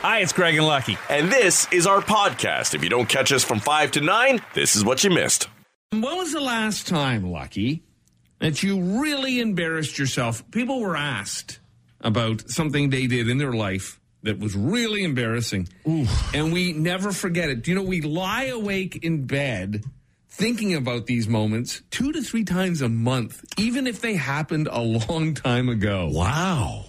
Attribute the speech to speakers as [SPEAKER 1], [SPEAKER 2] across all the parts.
[SPEAKER 1] Hi, it's Greg and Lucky.
[SPEAKER 2] And this is our podcast. If you don't catch us from 5 to 9, this is what you missed.
[SPEAKER 1] When was the last time, Lucky, that you really embarrassed yourself? People were asked about something they did in their life that was really embarrassing. And we never forget it. Do you know, we lie awake in bed thinking about these moments two to three times a month, even if they happened a long time ago.
[SPEAKER 3] Wow.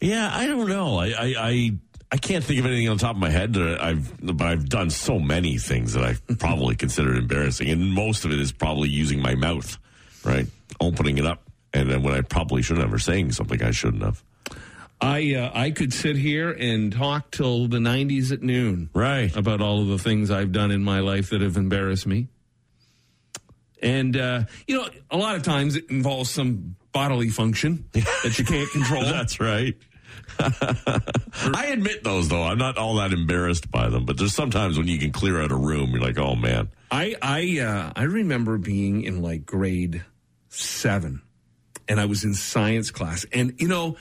[SPEAKER 3] Yeah, I don't know. I, I, I, I can't think of anything on the top of my head that I've, but I've done so many things that I probably considered embarrassing, and most of it is probably using my mouth, right, opening it up, and then when I probably shouldn't have, or saying something I shouldn't have.
[SPEAKER 1] I uh, I could sit here and talk till the 90s at noon.
[SPEAKER 3] Right.
[SPEAKER 1] About all of the things I've done in my life that have embarrassed me. And, uh, you know, a lot of times it involves some bodily function that you can't control.
[SPEAKER 3] That's right. I admit those though. I'm not all that embarrassed by them, but there's sometimes when you can clear out a room, you're like, oh man.
[SPEAKER 1] I I uh, I remember being in like grade seven, and I was in science class, and you know,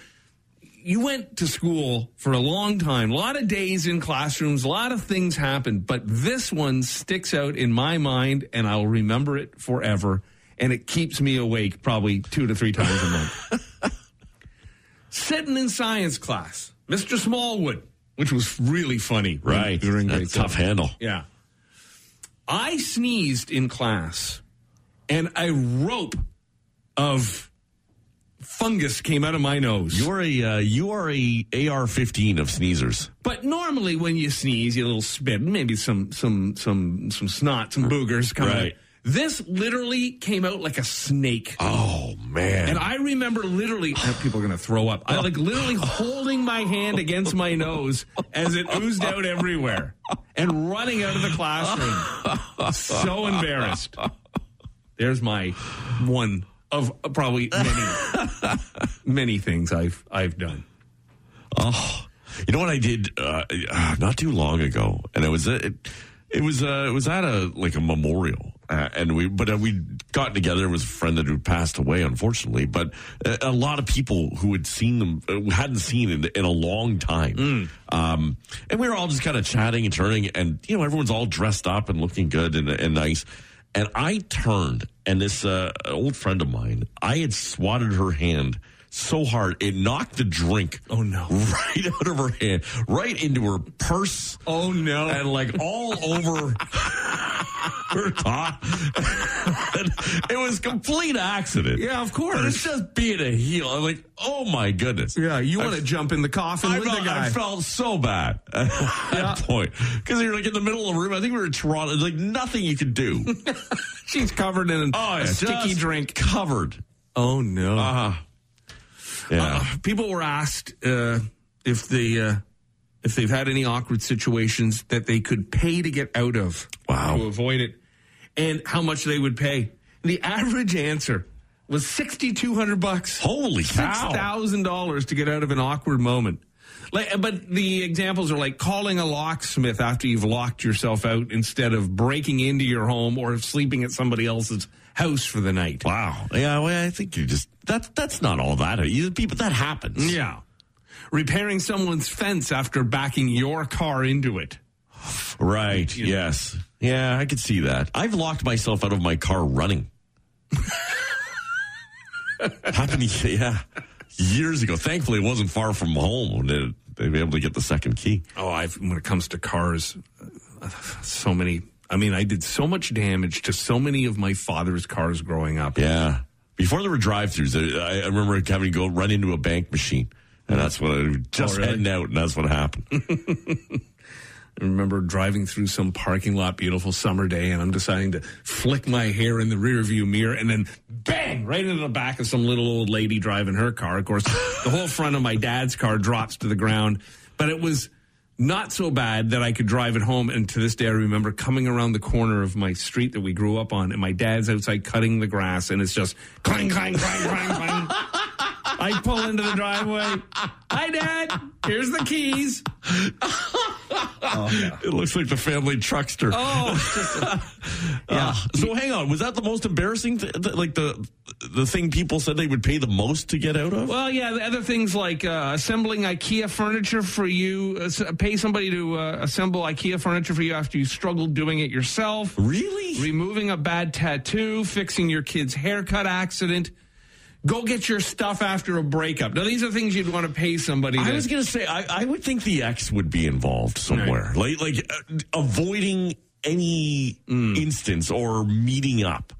[SPEAKER 1] you went to school for a long time, a lot of days in classrooms, a lot of things happened, but this one sticks out in my mind, and I'll remember it forever, and it keeps me awake probably two to three times a month. Sitting in science class, Mr. Smallwood, which was really funny,
[SPEAKER 3] Right.
[SPEAKER 1] During grade
[SPEAKER 3] That's a tough
[SPEAKER 1] seven.
[SPEAKER 3] handle.
[SPEAKER 1] Yeah. I sneezed in class and a rope of fungus came out of my nose.
[SPEAKER 3] You're a uh, you are a AR-15 of sneezers.
[SPEAKER 1] but normally when you sneeze, you little spit, maybe some some some some snot, some boogers come out.
[SPEAKER 3] Right.
[SPEAKER 1] This literally came out like a snake.
[SPEAKER 3] Oh man.
[SPEAKER 1] And I remember literally, people are going to throw up. I like literally holding my hand against my nose as it oozed out everywhere and running out of the classroom. So embarrassed. There's my one of probably many, many things I've I've done.
[SPEAKER 3] Oh, you know what I did uh, uh, not too long ago, and it was it, it was uh, it was at a like a memorial, uh, and we but uh, we got together. with a friend that had passed away, unfortunately, but uh, a lot of people who had seen them uh, hadn't seen in, in a long time, um, and we were all just kind of chatting and turning, and you know everyone's all dressed up and looking good and, and nice. And I turned, and this uh, old friend of mine, I had swatted her hand so hard it knocked the drink.
[SPEAKER 1] Oh, no.
[SPEAKER 3] Right out of her hand, right into her purse.
[SPEAKER 1] Oh no!
[SPEAKER 3] And like all over her top. It was complete accident.
[SPEAKER 1] Yeah, of
[SPEAKER 3] But it's just being a heel. I'm like, oh my goodness.
[SPEAKER 1] Yeah, you want to jump in the coffin
[SPEAKER 3] I
[SPEAKER 1] with
[SPEAKER 3] felt,
[SPEAKER 1] the guy.
[SPEAKER 3] I felt so bad at that point because you're like in the middle of the room. I think we were in Toronto. There's like nothing you could do.
[SPEAKER 1] She's covered in
[SPEAKER 3] Oh,
[SPEAKER 1] a sticky drink.
[SPEAKER 3] covered.
[SPEAKER 1] Oh no!
[SPEAKER 3] Uh, yeah.
[SPEAKER 1] people were asked uh, if they uh, if they've had any awkward situations that they could pay to get out of
[SPEAKER 3] Wow.
[SPEAKER 1] to avoid it, and how much they would pay. The average answer was sixty two hundred bucks.
[SPEAKER 3] Holy
[SPEAKER 1] Six thousand dollars to get out of an awkward moment. Like, uh, but the examples are like calling a locksmith after you've locked yourself out instead of breaking into your home or sleeping at somebody else's house for the night.
[SPEAKER 3] Wow. Yeah, well, I think you just that's that's not all that. You, people that happens.
[SPEAKER 1] Yeah. Repairing someone's fence after backing your car into it.
[SPEAKER 3] Right. Yes. Yeah, I could see that. I've locked myself out of my car running. Happened, yeah, years ago. Thankfully, it wasn't far from home. They they were able to get the second key.
[SPEAKER 1] Oh, I've when it comes to cars, so many. I mean, I did so much damage to so many of my father's cars growing up.
[SPEAKER 3] Yeah. Before there were drive-throughs, I, I remember having to go run into a bank machine, and that's what I just
[SPEAKER 1] Oh, really?
[SPEAKER 3] heading out, and that's what happened.
[SPEAKER 1] I remember driving through some parking lot, beautiful summer day, and I'm deciding to flick my hair in the rearview mirror, and then bang right into the back of some little old lady driving her car. Of course, the whole front of my dad's car drops to the ground, but it was not so bad that I could drive it home. And to this day, I remember coming around the corner of my street that we grew up on, and my dad's outside cutting the grass, and it's just clang, clang, clang, clang, clang. I pull into the driveway. Hi, Dad. Here's the keys.
[SPEAKER 3] It looks like the family truckster.
[SPEAKER 1] Oh,
[SPEAKER 3] Uh, so hang on, was that the most embarrassing? Th- th- like the the thing people said they would pay the most to get out of?
[SPEAKER 1] Well, yeah, the other things like uh, assembling IKEA furniture for you, uh, pay somebody to uh, assemble IKEA furniture for you after you struggled doing it yourself,
[SPEAKER 3] really?
[SPEAKER 1] removing a bad tattoo, fixing your kid's haircut accident, go get your stuff after a breakup. Now, these are things you'd want to pay somebody
[SPEAKER 3] I
[SPEAKER 1] to.
[SPEAKER 3] was going to say, I, I would think the ex would be involved somewhere, like like uh, avoiding any
[SPEAKER 1] Mm.
[SPEAKER 3] instance or meeting up,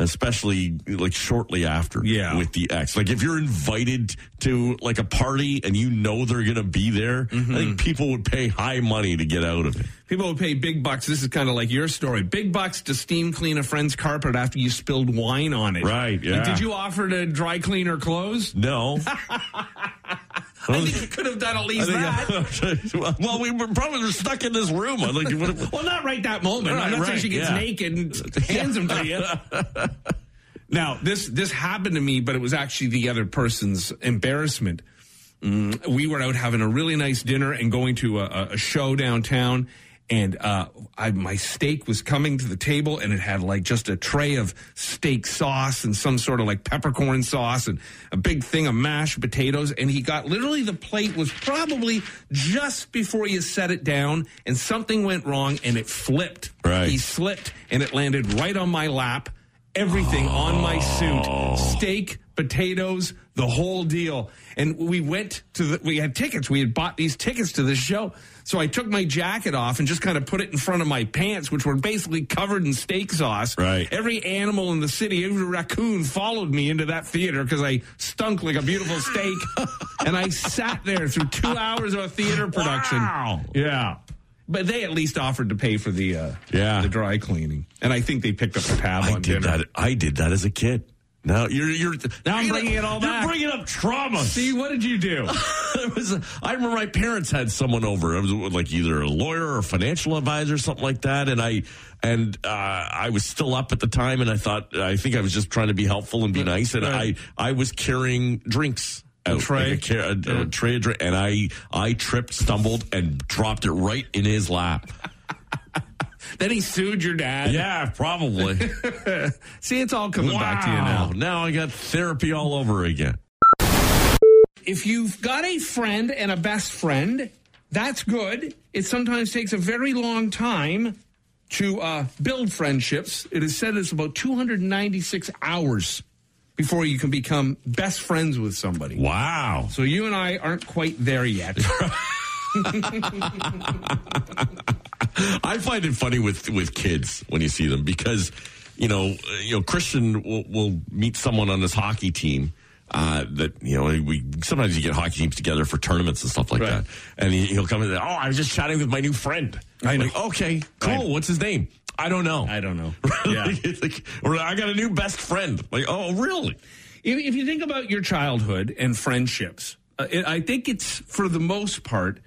[SPEAKER 3] especially like shortly after,
[SPEAKER 1] Yeah.
[SPEAKER 3] with the ex. Like if you're invited to like a party and you know they're going to be there,
[SPEAKER 1] Mm-hmm.
[SPEAKER 3] I think people would pay high money to get out of it.
[SPEAKER 1] People would pay big bucks. This is kind of like your story. Big bucks to steam clean a friend's carpet after you spilled wine on it.
[SPEAKER 3] Right,
[SPEAKER 1] Like,
[SPEAKER 3] yeah.
[SPEAKER 1] did you offer to dry clean her clothes?
[SPEAKER 3] No.
[SPEAKER 1] I think you could have done at least that.
[SPEAKER 3] well, we were probably stuck in this room. I like, what-
[SPEAKER 1] Well, not right that moment.
[SPEAKER 3] Right,
[SPEAKER 1] I'm not saying
[SPEAKER 3] right,
[SPEAKER 1] she gets
[SPEAKER 3] yeah.
[SPEAKER 1] naked and hands them to you. now, this this happened to me, but it was actually the other person's embarrassment. Mm, we were out having a really nice dinner and going to a, a show downtown. And uh, I, my steak was coming to the table, and it had like just a tray of steak sauce and some sort of like peppercorn sauce and a big thing of mashed potatoes. And he got literally the plate was probably just before you set it down, and something went wrong, and it flipped.
[SPEAKER 3] Right.
[SPEAKER 1] He slipped, and it landed right on my lap. Everything on my suit, steak, potatoes, the whole deal. And we went to the, we had tickets. We had bought these tickets to this show. So I took my jacket off and just kind of put it in front of my pants, which were basically covered in steak sauce.
[SPEAKER 3] Right.
[SPEAKER 1] Every animal in the city, every raccoon followed me into that theater because I stunk like a beautiful steak. and I sat there through two hours of a theater production.
[SPEAKER 3] Wow.
[SPEAKER 1] Yeah. But they at least offered to pay for the uh,
[SPEAKER 3] Yeah.
[SPEAKER 1] the dry cleaning, and I think they picked up the tab
[SPEAKER 3] I did
[SPEAKER 1] dinner.
[SPEAKER 3] that. I did that as a kid. Now you're you're
[SPEAKER 1] Now I'm bringing it all back.
[SPEAKER 3] you're bringing up trauma.
[SPEAKER 1] See, what did you do?
[SPEAKER 3] it was, I remember my parents had someone over. It was like either a lawyer or financial advisor, something like that. And I and uh, I was still up at the time, and I thought I think I was just trying to be helpful and be nice. And
[SPEAKER 1] Right.
[SPEAKER 3] I I was carrying drinks. Out,
[SPEAKER 1] tray?
[SPEAKER 3] like a, a- a tray of drink, and I I tripped, stumbled, and dropped it right in his lap.
[SPEAKER 1] Then he sued your dad.
[SPEAKER 3] Yeah, probably.
[SPEAKER 1] See, it's all coming back to you now.
[SPEAKER 3] Now I got therapy all over again.
[SPEAKER 1] If you've got a friend and a best friend, that's good. It sometimes takes a very long time to uh, build friendships. It is said it's about 296 hours before you can become best friends with somebody.
[SPEAKER 3] Wow.
[SPEAKER 1] So you and I aren't quite there yet.
[SPEAKER 3] I find it funny with with kids when you see them because you know you know Christian will, will meet someone on his hockey team. Uh, that you know, we sometimes you get hockey teams together for tournaments and stuff like
[SPEAKER 1] Right.
[SPEAKER 3] that, and he, he'll come in. and, Oh, I was just chatting with my new friend.
[SPEAKER 1] I know.
[SPEAKER 3] Like, okay, cool.
[SPEAKER 1] I-
[SPEAKER 3] What's his name? I don't know.
[SPEAKER 1] I don't know.
[SPEAKER 3] yeah.
[SPEAKER 1] Yeah.
[SPEAKER 3] like, or I got a new best friend. Like, oh, really?
[SPEAKER 1] If, if you think about your childhood and friendships, uh, it, I think it's for the most part,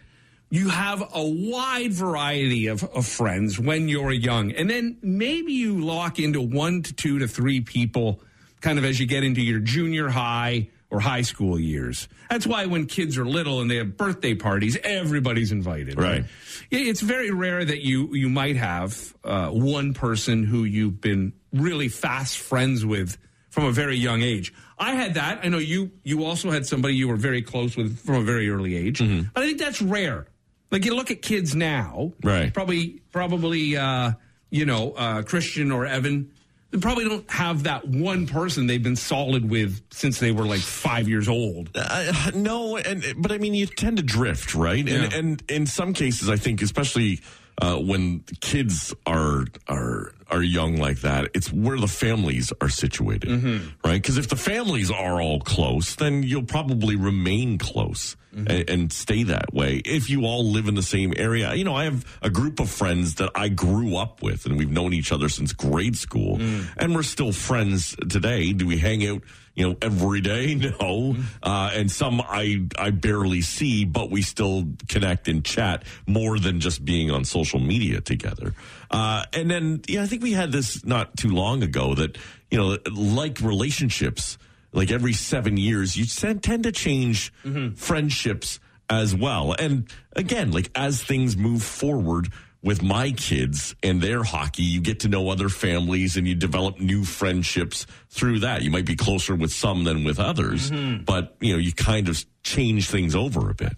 [SPEAKER 1] you have a wide variety of, of friends when you're young. And then maybe you lock into one to two to three people kind of as you get into your junior high or high school years. That's why when kids are little and they have birthday parties, everybody's invited.
[SPEAKER 3] Right.
[SPEAKER 1] Yeah, It's very rare that you you might have uh, one person who you've been really fast friends with from a very young age. I had that. I know you you also had somebody you were very close with from a very early age. But I think that's rare. Like you look at kids now,
[SPEAKER 3] Right.
[SPEAKER 1] Probably probably uh, you know uh, Christian or Evan. They probably don't have that one person they've been solid with since they were like five years old.
[SPEAKER 3] Uh, no, and but I mean, you tend to drift, right? And
[SPEAKER 1] Yeah.
[SPEAKER 3] and in some cases, I think, especially uh, when kids are are are young like that, it's where the families are situated, mm-hmm. right? Because if the families are all close, then you'll probably remain close. Mm-hmm. And, and stay that way if you all live in the same area. You know, I have a group of friends that I grew up with, and we've known each other since grade school, mm. and we're still friends today. Do we hang out you know, every day. No, uh, and some I I barely see, but we still connect and chat more than just being on social media together. Uh, and then, yeah, I think we had this not too long ago that you know, like relationships, like every seven years, you tend tend to change friendships as well. And again, like as things move forward. With my kids and their hockey, you get to know other families and you develop new friendships through that. You might be closer with some than with others, but you know, you kind of change things over a bit.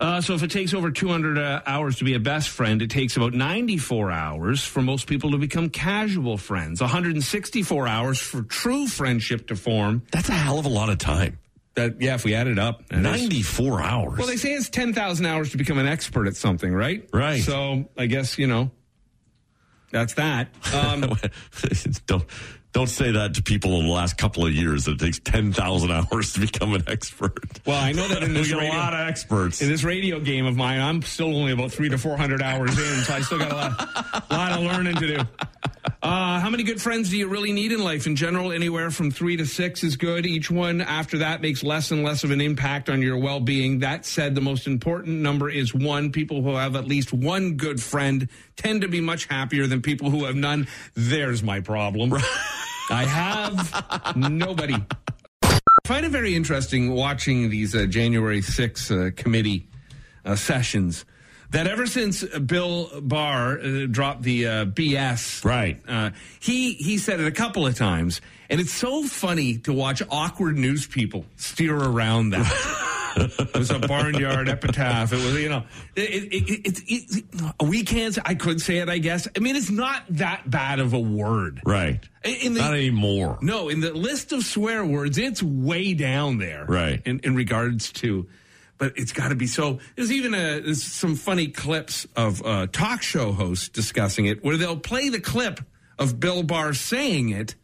[SPEAKER 1] Uh, so if it takes over 200 uh, hours to be a best friend, it takes about 94 hours for most people to become casual friends. 164 hours for true friendship to form.
[SPEAKER 3] That's a hell of a lot of time.
[SPEAKER 1] That yeah, if we add it up, it is-
[SPEAKER 3] 94 hours.
[SPEAKER 1] Well, they say it's 10,000 hours to become an expert at something, right?
[SPEAKER 3] Right.
[SPEAKER 1] So I guess, you know, that's that. Um,
[SPEAKER 3] don't don't say that to people in the last couple of years that it takes 10,000 hours to become an expert.
[SPEAKER 1] well, I know that in
[SPEAKER 3] we
[SPEAKER 1] this
[SPEAKER 3] got
[SPEAKER 1] radio,
[SPEAKER 3] a lot of experts.
[SPEAKER 1] in this radio game of mine, I'm still only about three to 400 hours in, so I still got a lot, lot of learning to do. Uh, how many good friends do you really need in life? In general, anywhere from three to six is good. Each one after that makes less and less of an impact on your well being. That said, the most important number is one. People who have at least one good friend tend to be much happier than people who have none. There's my problem. I have nobody. I find it very interesting watching these uh, January 6 uh, committee uh, sessions. That ever since Bill Barr uh, dropped the uh, BS,
[SPEAKER 3] Right.
[SPEAKER 1] Uh, he he said it a couple of times, and it's so funny to watch awkward news people steer around that. it was a barnyard epitaph. It was, you know, it, it, it, we can't. I could say it, I guess. I mean, it's not that bad of a word,
[SPEAKER 3] right.
[SPEAKER 1] In the,
[SPEAKER 3] Not anymore.
[SPEAKER 1] no, in the list of swear words, it's way down there.
[SPEAKER 3] Right.
[SPEAKER 1] In, in regards to, but it's got to be so. There's even a, there's some funny clips of uh, talk show hosts discussing it where they'll play the clip of Bill Barr saying it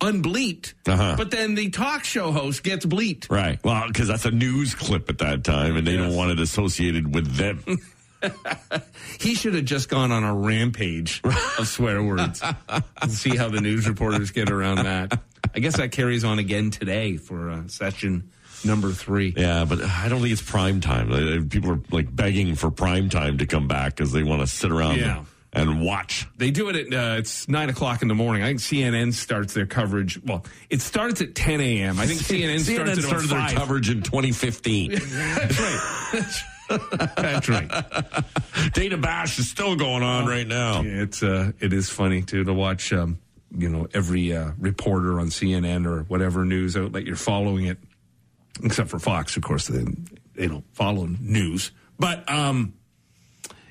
[SPEAKER 1] unbleeped,
[SPEAKER 3] Uh-huh.
[SPEAKER 1] but then the talk show host gets bleeped.
[SPEAKER 3] Right. Well, because that's a news clip at that time, and they
[SPEAKER 1] Yes.
[SPEAKER 3] don't want it associated with them.
[SPEAKER 1] He should have just gone on a rampage of swear words and see how the news reporters get around that. I guess that carries on again today for uh, session number three.
[SPEAKER 3] yeah, but I don't think it's prime time. People are like begging for prime time to come back because they want to sit around
[SPEAKER 1] Yeah.
[SPEAKER 3] and watch.
[SPEAKER 1] They do it at uh, it's nine o'clock in the morning. I think CNN starts their coverage. Well, it starts at ten a.m. I think CNN,
[SPEAKER 3] CNN
[SPEAKER 1] starts
[SPEAKER 3] started their coverage in 2015.
[SPEAKER 1] That's right. That's right.
[SPEAKER 3] Dana Bash is still going on right now.
[SPEAKER 1] It's uh, it is funny too to watch. Um, you know, every uh, reporter on CNN or whatever news outlet you're following it, except for Fox, of course. They they don't follow news, but um,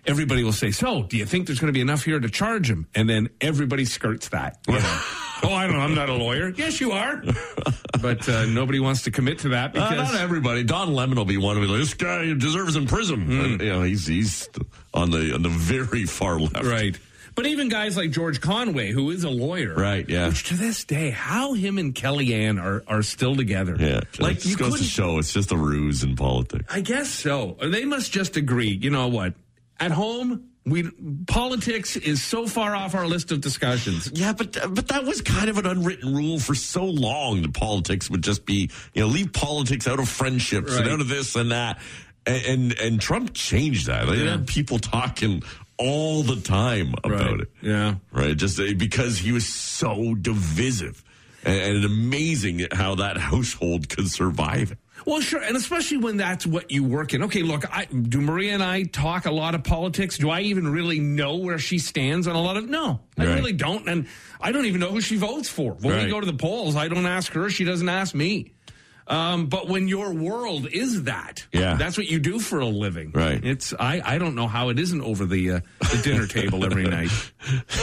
[SPEAKER 1] everybody will say, "So, do you think there's going to be enough here to charge him?" And then everybody skirts that. you know. oh, I don't know. I'm not a lawyer. Yes, you are, but uh, nobody wants to commit to that
[SPEAKER 3] Uh, not everybody. Don Lemon will be one of them. This guy deserves in prison. And, you know, he's he's on the on the very far left.
[SPEAKER 1] Right. But even guys like George Conway, who is a lawyer,
[SPEAKER 3] Right, yeah.
[SPEAKER 1] Which to this day, how him and Kellyanne are are still together.
[SPEAKER 3] Yeah.
[SPEAKER 1] like
[SPEAKER 3] it
[SPEAKER 1] you
[SPEAKER 3] goes to show it's just a ruse in politics.
[SPEAKER 1] I guess so. They must just agree. You know what? At home, we politics is so far off our list of discussions.
[SPEAKER 3] Yeah, but but that was kind of an unwritten rule for so long. The politics would just be you know leave politics out of friendships and out of this and that, and and, and Trump changed that. They
[SPEAKER 1] Yeah.
[SPEAKER 3] had people talking all the time about it.
[SPEAKER 1] Yeah.
[SPEAKER 3] right? Just uh, because he was so divisive, and, and amazing how that household could survive it.
[SPEAKER 1] Well, sure, and especially when that's what you work in. Okay, look, I, do Maria and I talk a lot of politics? Do I even really know where she stands on a lot of? No, I
[SPEAKER 3] Right.
[SPEAKER 1] really don't, and I don't even know who she votes for. When
[SPEAKER 3] Right.
[SPEAKER 1] we go to the polls, I don't ask her; she doesn't ask me. Um, but when your world is that,
[SPEAKER 3] Yeah.
[SPEAKER 1] that's what you do for a living.
[SPEAKER 3] Right.
[SPEAKER 1] It's I, I don't know how it isn't over the uh, the dinner table every night.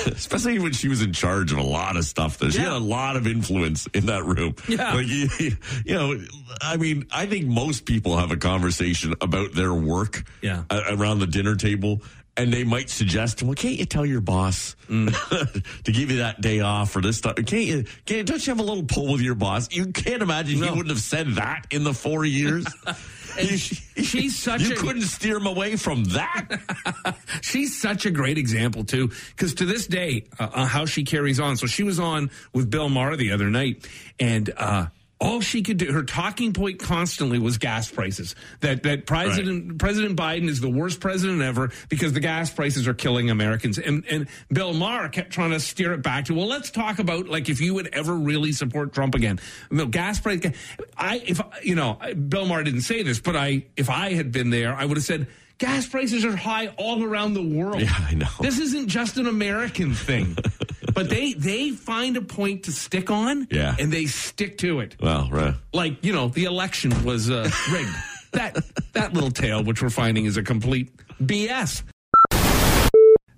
[SPEAKER 3] Especially when she was in charge of a lot of stuff. There, she
[SPEAKER 1] Yeah.
[SPEAKER 3] had a lot of influence in that room.
[SPEAKER 1] Yeah.
[SPEAKER 3] like you, you know, I mean, I think most people have a conversation about their work.
[SPEAKER 1] Yeah.
[SPEAKER 3] around the dinner table. And they might suggest, well, can't you tell your boss
[SPEAKER 1] Mm.
[SPEAKER 3] to give you that day off or this stuff? Can't you? Can't, don't you have a little pull with your boss? You can't imagine he wouldn't have said that in the four years. You-
[SPEAKER 1] she's such
[SPEAKER 3] you
[SPEAKER 1] a-
[SPEAKER 3] couldn't steer him away from that.
[SPEAKER 1] She's such a great example too, because to this day, uh, uh, how she carries on. So she was on with Bill Maher the other night, and uh, all she could do, her talking point constantly was gas prices. That that President President Biden is the worst president ever because the gas prices are killing Americans. And and Bill Maher kept trying to steer it back to well, let's talk about like if you would ever really support Trump again. No, gas price. I if you know Bill Maher didn't say this, but I if I had been there, I would have said gas prices are high all around the world.
[SPEAKER 3] Yeah, I know.
[SPEAKER 1] This isn't just an American thing. but they they find a point to stick on
[SPEAKER 3] Yeah.
[SPEAKER 1] and they stick to it.
[SPEAKER 3] Well, right.
[SPEAKER 1] Like, you know, the election was uh, rigged. that that little tale which we're finding is a complete BS.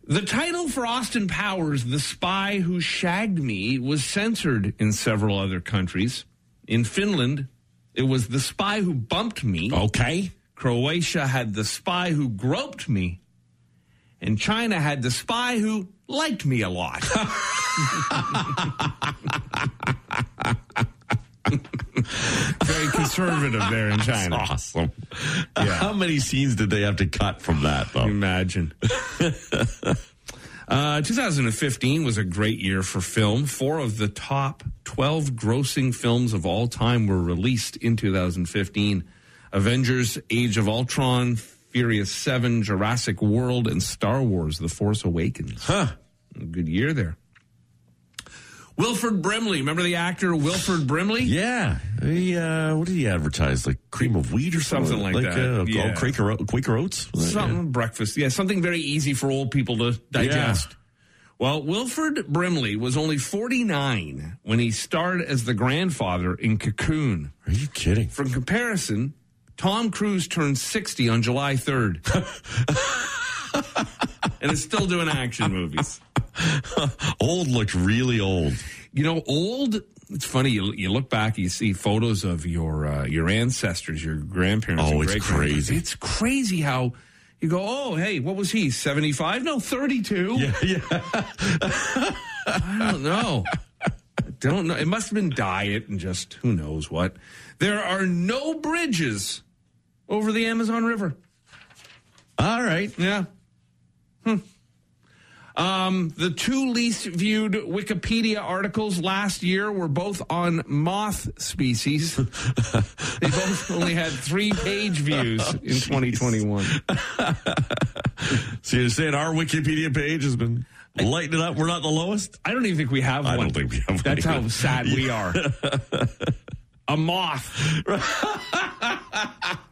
[SPEAKER 1] The title for Austin Powers, The Spy Who Shagged Me, was censored in several other countries. In Finland, it was The Spy Who Bumped Me.
[SPEAKER 3] Okay.
[SPEAKER 1] Croatia had The Spy Who Groped Me. And China had The Spy Who Liked Me a Lot. Very conservative there in China.
[SPEAKER 3] Awesome.
[SPEAKER 1] Yeah.
[SPEAKER 3] How many scenes did they have to cut from that, though?
[SPEAKER 1] Imagine. uh, 2015 was a great year for film. Four of the top 12 grossing films of all time were released in 2015 Avengers, Age of Ultron, Furious 7, Jurassic World, and Star Wars The Force Awakens.
[SPEAKER 3] Huh.
[SPEAKER 1] A good year there. Wilford Brimley. Remember the actor Wilford Brimley?
[SPEAKER 3] Yeah. He, uh, what did he advertise? Like cream of wheat or something?
[SPEAKER 1] Something like that.
[SPEAKER 3] Uh,
[SPEAKER 1] Yeah.
[SPEAKER 3] Quaker, Quaker Oats?
[SPEAKER 1] Something breakfast. Yeah, something very easy for old people to digest. Well, Wilford Brimley was only 49 when he starred as the grandfather in Cocoon.
[SPEAKER 3] Are you kidding?
[SPEAKER 1] For comparison, Tom Cruise turned 60 on July 3rd. and is still doing action movies.
[SPEAKER 3] Old looked really old.
[SPEAKER 1] You know, old. It's funny. You, you look back, you see photos of your uh, your ancestors, your grandparents.
[SPEAKER 3] Oh, it's crazy.
[SPEAKER 1] It's crazy how you go. Oh, hey, what was he? Seventy five? No, thirty two.
[SPEAKER 3] Yeah, yeah.
[SPEAKER 1] I don't know. I don't know. It must have been diet and just who knows what. There are no bridges over the Amazon River.
[SPEAKER 3] All right.
[SPEAKER 1] Yeah. Hmm. Um, the two least viewed Wikipedia articles last year were both on moth species. they both only had three page views in 2021.
[SPEAKER 3] So you're saying our Wikipedia page has been lighting it up? We're not the lowest?
[SPEAKER 1] I don't even think we have
[SPEAKER 3] I
[SPEAKER 1] one.
[SPEAKER 3] don't think we have one
[SPEAKER 1] That's how sad we are. A moth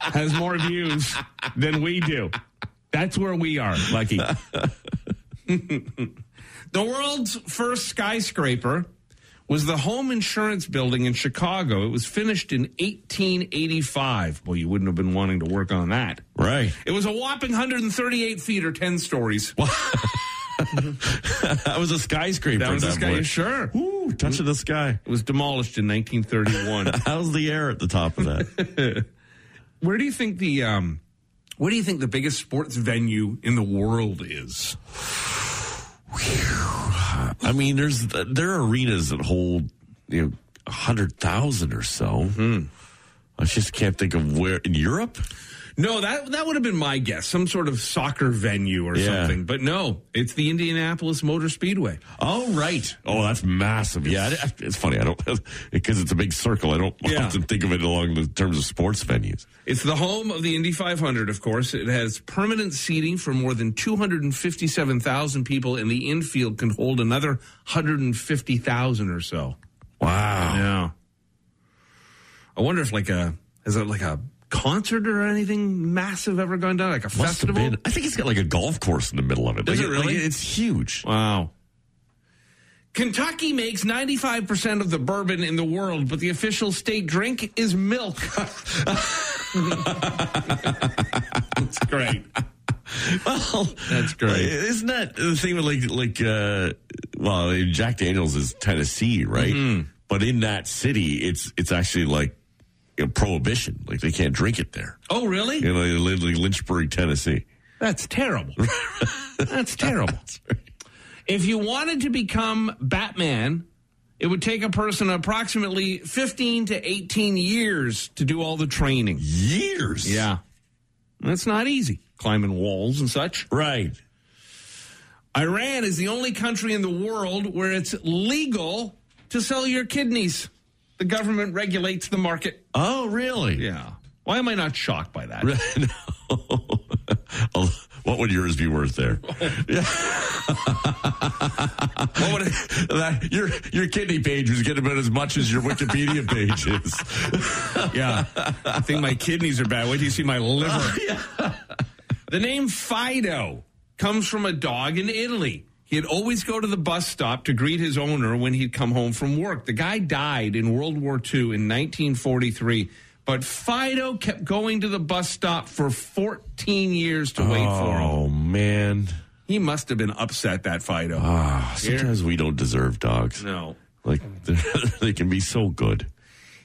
[SPEAKER 1] has more views than we do. That's where we are, Lucky. the world's first skyscraper was the home insurance building in Chicago. It was finished in 1885. Well, you wouldn't have been wanting to work on that.
[SPEAKER 3] Right.
[SPEAKER 1] It was a whopping 138 feet or 10 stories.
[SPEAKER 3] That was a skyscraper.
[SPEAKER 1] That was this guy, sure.
[SPEAKER 3] Ooh, touching the sky.
[SPEAKER 1] It was demolished in 1931.
[SPEAKER 3] How's the air at the top of that?
[SPEAKER 1] Where do you think the um, where do you think the biggest sports venue in the world is?
[SPEAKER 3] I mean, there's there are arenas that hold you know a hundred thousand or so. I just can't think of where in Europe.
[SPEAKER 1] No, that that would have been my guess. Some sort of soccer venue or
[SPEAKER 3] Yeah.
[SPEAKER 1] something. But no, it's the Indianapolis Motor Speedway.
[SPEAKER 3] Oh right. Oh, that's massive. Yeah, it- it's funny. I don't because it's a big circle. I don't
[SPEAKER 1] Yeah.
[SPEAKER 3] often think of it along the terms of sports venues.
[SPEAKER 1] It's the home of the Indy 500, of course. It has permanent seating for more than 257,000 people, and the infield can hold another 150,000 or so.
[SPEAKER 3] Wow.
[SPEAKER 1] Yeah. I wonder if like a is it like a concert or anything massive ever gone down? Like a
[SPEAKER 3] Must have
[SPEAKER 1] festival?
[SPEAKER 3] been. I think it's got like a golf course in the middle of it.
[SPEAKER 1] Does
[SPEAKER 3] Like,
[SPEAKER 1] it really?
[SPEAKER 3] like, it's huge.
[SPEAKER 1] Wow. Kentucky makes 95% of the bourbon in the world, but the official state drink is milk. That's great.
[SPEAKER 3] Well,
[SPEAKER 1] That's great.
[SPEAKER 3] Isn't that the thing with like like uh well Jack Daniels is Tennessee, right?
[SPEAKER 1] Mm-hmm.
[SPEAKER 3] But in that city, it's it's actually like you know, prohibition. Like they can't drink it there.
[SPEAKER 1] Oh, really?
[SPEAKER 3] You know, like, Lynchburg, Tennessee.
[SPEAKER 1] That's terrible. That's terrible. If you wanted to become Batman, it would take a person approximately 15 to 18 years to do all the training.
[SPEAKER 3] Years.
[SPEAKER 1] Yeah. That's not easy, climbing walls and such.
[SPEAKER 3] Right.
[SPEAKER 1] Iran is the only country in the world where it's legal to sell your kidneys. The government regulates the market.
[SPEAKER 3] Oh, really?
[SPEAKER 1] Yeah. Why am I not shocked by that?
[SPEAKER 3] no. Oh, what would yours be worth there?
[SPEAKER 1] What would it-
[SPEAKER 3] That- your your kidney page was getting about as much as your Wikipedia page is.
[SPEAKER 1] yeah. I think my kidneys are bad. Wait till you see my liver. The name Fido comes from a dog in Italy. He'd always go to the bus stop to greet his owner when he'd come home from work. The guy died in World War II in 1943, but Fido kept going to the bus stop for 14 years to wait for him.
[SPEAKER 3] Oh man.
[SPEAKER 1] He must have been upset that Fido.
[SPEAKER 3] Ah, sometimes we don't deserve dogs.
[SPEAKER 1] no.
[SPEAKER 3] Like they can be so good.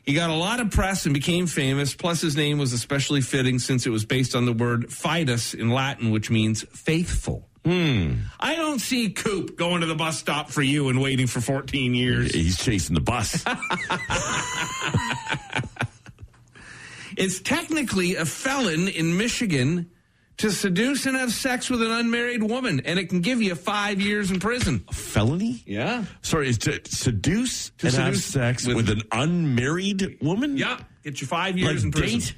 [SPEAKER 1] He got a lot of press and became famous. Plus, his name was especially fitting since it was based on the word fidus in Latin, which means faithful.
[SPEAKER 3] Hmm.
[SPEAKER 1] I don't see Coop going to the bus stop for you and waiting for 14 years.
[SPEAKER 3] He's chasing the bus.
[SPEAKER 1] It's technically a felon in Michigan to seduce and have sex with an unmarried woman, and it can give you five years in prison.
[SPEAKER 3] A felony?
[SPEAKER 1] Yeah.
[SPEAKER 3] Sorry, is to seduce
[SPEAKER 1] To
[SPEAKER 3] and have sex
[SPEAKER 1] with-
[SPEAKER 3] with, an unmarried woman?
[SPEAKER 1] Yeah. Get you five years
[SPEAKER 3] Like
[SPEAKER 1] in prison.
[SPEAKER 3] date?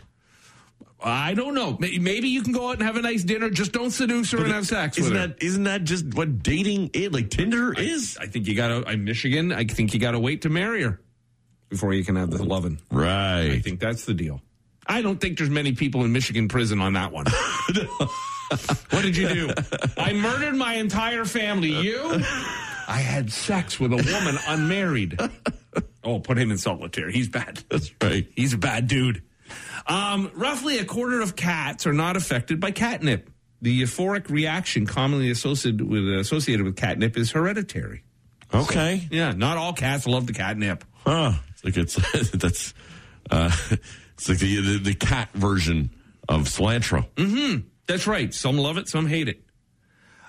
[SPEAKER 1] I don't know. Maybe you can go out and have a nice dinner. Just don't seduce her and have sex
[SPEAKER 3] Isn't
[SPEAKER 1] with her.
[SPEAKER 3] that isn't that just what dating is? Like Tinder is?
[SPEAKER 1] I think you got to, Michigan, I think you got to wait to marry her before you can have the loving.
[SPEAKER 3] Right.
[SPEAKER 1] I think that's the deal. I don't think there's many people in Michigan prison on that one. what did you do? I murdered my entire family. You? I had sex with a woman unmarried. Oh, put him in solitary. He's bad.
[SPEAKER 3] That's right.
[SPEAKER 1] He's a bad dude. Um, roughly a quarter of cats are not affected by catnip. The euphoric reaction commonly associated with associated with catnip is hereditary.
[SPEAKER 3] Okay.
[SPEAKER 1] Yeah, not all cats love the catnip.
[SPEAKER 3] Huh. It's like it's that's uh it's like the, the the cat version of cilantro.
[SPEAKER 1] That's right. Some love it, some hate it.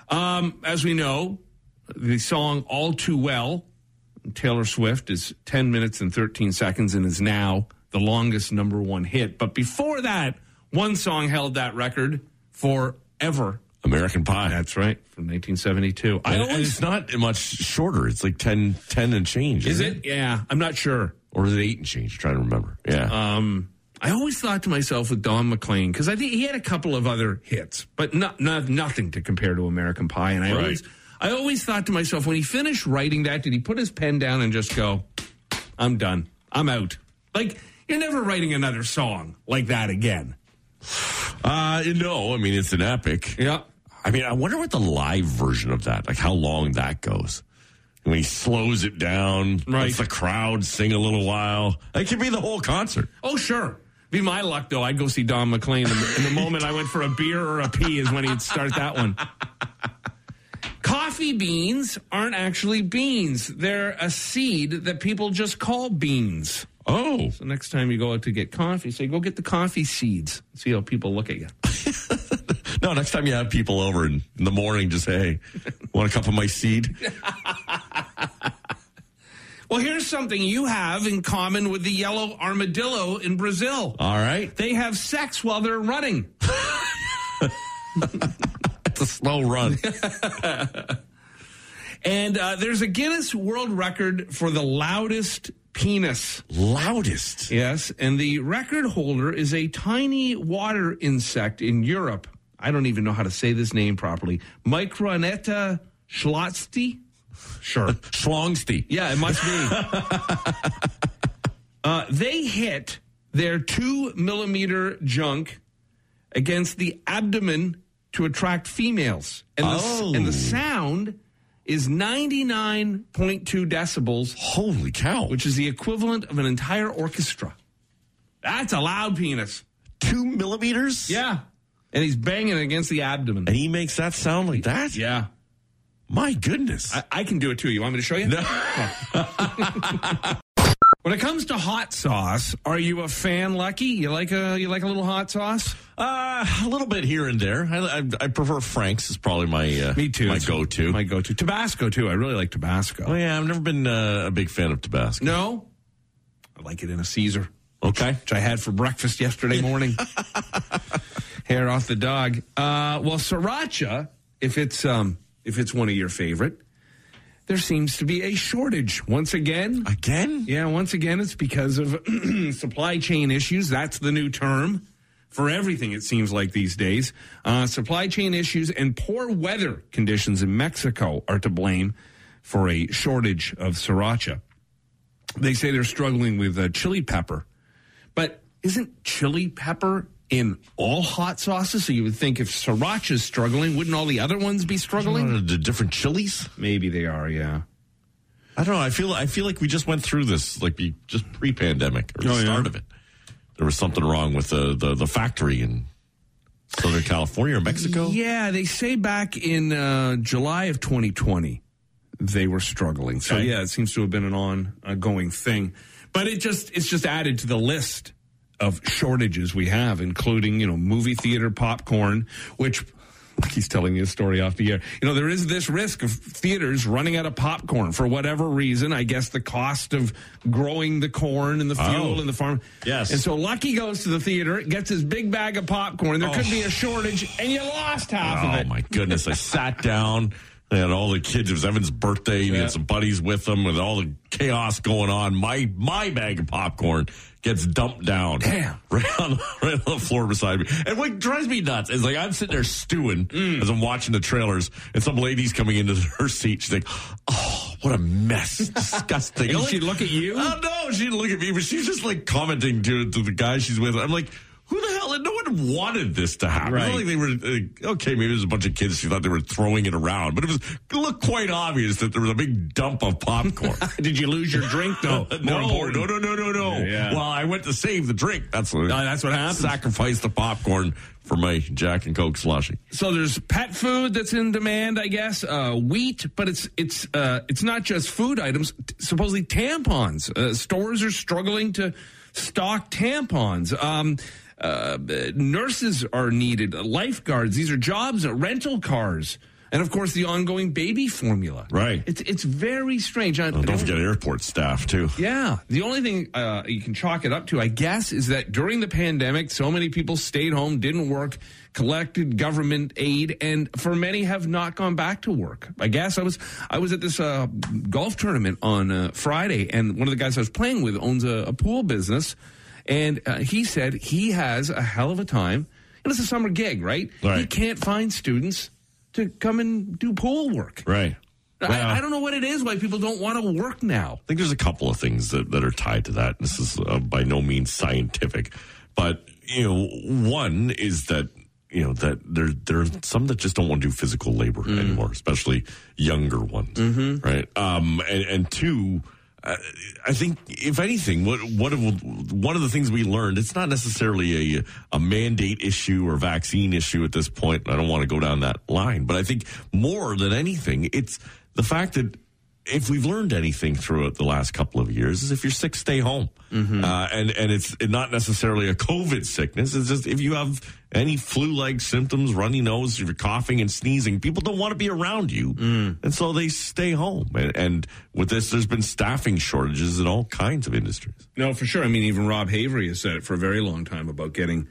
[SPEAKER 1] Um, as we know, the song All Too Well, Taylor Swift, is 10 minutes and 13 seconds and is now the longest number one hit. But before that, one song held that record forever.
[SPEAKER 3] American Pie.
[SPEAKER 1] That's right, from 1972. I
[SPEAKER 3] and, and
[SPEAKER 1] always,
[SPEAKER 3] it's not much shorter. It's like 10, 10 and change.
[SPEAKER 1] is
[SPEAKER 3] isn't
[SPEAKER 1] it? Yeah, I'm not sure.
[SPEAKER 3] Or is it eight and change? I'm trying to remember. Yeah.
[SPEAKER 1] Um, I always thought to myself with Don McLean because I think he had a couple of other hits, but not, not nothing to compare to American Pie. And I
[SPEAKER 3] Right.
[SPEAKER 1] always, I always thought to myself when he finished writing that, did he put his pen down and just go, "I'm done, I'm out"? Like you're never writing another song like that again.
[SPEAKER 3] Uh, no, I mean, it's an epic.
[SPEAKER 1] Yeah.
[SPEAKER 3] I mean, I wonder what the live version of that, like how long that goes. When he slows it down,
[SPEAKER 1] Right.
[SPEAKER 3] lets the crowd sing a little while. It could be the whole concert.
[SPEAKER 1] Oh sure. Be my luck though. I'd go see Don McLean, and the, and the moment I went for a beer or a pee is when he'd start that one. Coffee beans aren't actually beans. They're a seed that people just call beans.
[SPEAKER 3] Oh,
[SPEAKER 1] So next time you go out to get coffee, say, go get the coffee seeds. See how people look at you.
[SPEAKER 3] no, next time you have people over in, in the morning, just say, hey, want a cup of my seed?
[SPEAKER 1] Well, here's something you have in common with the yellow armadillo in Brazil.
[SPEAKER 3] All right.
[SPEAKER 1] They have sex while they're running.
[SPEAKER 3] It's a slow run.
[SPEAKER 1] And uh, there's a Guinness World Record for the loudest penis.
[SPEAKER 3] Loudest.
[SPEAKER 1] Yes, and the record holder is a tiny water insect in Europe. I don't even know how to say this name properly. Micronecta scholtzi? Sure.
[SPEAKER 3] Schlongsty.
[SPEAKER 1] Yeah, it must be. uh, they hit their two millimeter junk against the abdomen to attract females. And the,
[SPEAKER 3] Oh.
[SPEAKER 1] and the sound is 99.2 decibels,
[SPEAKER 3] Holy cow.
[SPEAKER 1] which is the equivalent of an entire orchestra. That's a loud penis.
[SPEAKER 3] two millimeters?
[SPEAKER 1] Yeah. And he's banging against the abdomen.
[SPEAKER 3] And he makes that sound like that?
[SPEAKER 1] Yeah.
[SPEAKER 3] My goodness.
[SPEAKER 1] I, I can do it too. You want me to show you? when it comes to hot sauce, are you a fan, Lucky? You like a you like a little hot sauce?
[SPEAKER 3] Uh, a little bit here and there. I, I, I prefer Frank's is probably my uh,
[SPEAKER 1] Me too.
[SPEAKER 3] my go to.
[SPEAKER 1] My go-to. Tabasco too. I really like Tabasco.
[SPEAKER 3] oh yeah, I've never been uh, a big fan of Tabasco.
[SPEAKER 1] No, I like it in a Caesar,
[SPEAKER 3] Okay.
[SPEAKER 1] which I had for breakfast yesterday morning. Hair off the dog. Uh, well, sriracha, if it's um, if it's one of your favorite, there seems to be a shortage once again.
[SPEAKER 3] Again?
[SPEAKER 1] Yeah, once again, it's because of supply chain issues. That's the new term for everything, it seems like these days. Uh, supply chain issues and poor weather conditions in Mexico are to blame for a shortage of sriracha. They say they're struggling with uh, chili pepper. But isn't chili pepper in all hot sauces. So you would think if sriracha's struggling, wouldn't all the other ones be struggling?
[SPEAKER 3] The different chilies.
[SPEAKER 1] Maybe they are, yeah.
[SPEAKER 3] I don't know. I feel I feel like we just went through this like be just pre-pandemic or the
[SPEAKER 1] Oh, yeah.
[SPEAKER 3] start of it. There was something wrong with the, the the factory in Southern California or Mexico.
[SPEAKER 1] Yeah, they say back in uh, July of 2020 they were struggling. So
[SPEAKER 3] Okay.
[SPEAKER 1] yeah, it seems to have been an ongoing thing. But it just it's just added to the list of shortages we have, including you know movie theater popcorn, which. He's telling you a story off the air. You know, there is this risk of theaters running out of popcorn for whatever reason. I guess the cost of growing the corn and the oh. fuel
[SPEAKER 3] Oh.
[SPEAKER 1] and the farm.
[SPEAKER 3] Yes.
[SPEAKER 1] And so Lucky goes to the theater, gets his big bag of popcorn. There could
[SPEAKER 3] Oh.
[SPEAKER 1] be a shortage, and you lost half of
[SPEAKER 3] oh,
[SPEAKER 1] it.
[SPEAKER 3] Oh my goodness! I sat down. They had all the kids. It was Evan's birthday. and He had some buddies with him, with all the chaos going on. My my bag of popcorn gets dumped down,
[SPEAKER 1] Damn.
[SPEAKER 3] right on right on the floor beside me. And what drives me nuts is like I'm sitting there stewing
[SPEAKER 1] Mm.
[SPEAKER 3] as I'm watching the trailers, and some lady's coming into her seat. She's like, "Oh, what a mess! Disgusting."
[SPEAKER 1] And
[SPEAKER 3] I'm
[SPEAKER 1] she'd look at you?
[SPEAKER 3] Oh no, she didn't look at me, but she's just like commenting to to the guy she's with. I'm like. Who the hell? No one wanted this to happen.
[SPEAKER 1] Right.
[SPEAKER 3] like they were uh, okay. Maybe there's a bunch of kids. who thought they were throwing it around, but it was it looked quite obvious that there was a big dump of popcorn.
[SPEAKER 1] Did you lose your drink though?
[SPEAKER 3] No, no, no, no, no, no.
[SPEAKER 1] Yeah.
[SPEAKER 3] Well, I went to save the drink. That's what.
[SPEAKER 1] Uh, that's what happens.
[SPEAKER 3] Sacrifice the popcorn for my Jack and Coke slushy.
[SPEAKER 1] So there's pet food that's in demand, I guess. Uh, wheat, but it's it's uh, it's not just food items. T- supposedly tampons. Uh, stores are struggling to stock tampons. Um, uh, nurses are needed. Lifeguards. These are jobs. Uh, rental cars. And of course, the ongoing baby formula.
[SPEAKER 3] Right.
[SPEAKER 1] It's it's very strange. I,
[SPEAKER 3] Don't forget airport staff too.
[SPEAKER 1] Yeah. The only thing uh, you can chalk it up to, I guess, is that during the pandemic, so many people stayed home, didn't work, collected government aid, and for many have not gone back to work. I guess I was I was at this uh, golf tournament on uh, Friday, and one of the guys I was playing with owns a, a pool business, and uh, he said he has a hell of a time. And it's a summer gig, right? He can't find students to come and do pool work.
[SPEAKER 3] Right. Well,
[SPEAKER 1] I, I don't know what it is why people don't want to work now.
[SPEAKER 3] I think there's a couple of things that, that are tied to that. This is uh, by no means scientific, but you know, one is that you know that there there are some that just don't want to do physical labor anymore, especially younger ones, right? Um, and, and two. I think, if anything, what what one of the things we learned, it's not necessarily a a mandate issue or vaccine issue at this point. I don't want to go down that line, but I think more than anything, it's the fact that if we've learned anything throughout the last couple of years is if you're sick, stay home. Uh, and, and it's not necessarily a COVID sickness. It's just if you have any flu-like symptoms, runny nose, you're coughing and sneezing, people don't want to be around you. And so they stay home. And, and with this, there's been staffing shortages in all kinds of industries.
[SPEAKER 1] No, for sure. I mean, even Rob Havery has said it for a very long time about getting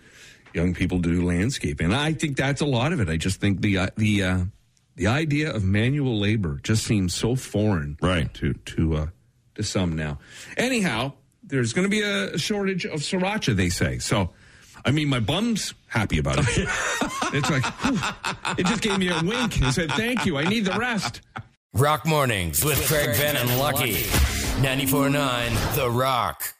[SPEAKER 1] young people to do landscaping. And I think that's a lot of it. I just think the uh, the uh, the idea of manual labor just seems so foreign,
[SPEAKER 3] Right.
[SPEAKER 1] to to uh, to some now. Anyhow, there's going to be a shortage of sriracha. They say so. I mean, my bum's happy about it. it's like whew, it just gave me a wink and said, "Thank you. I need the rest."
[SPEAKER 4] Rock Mornings with Craig Ben and Lucky. 94.9 The Rock.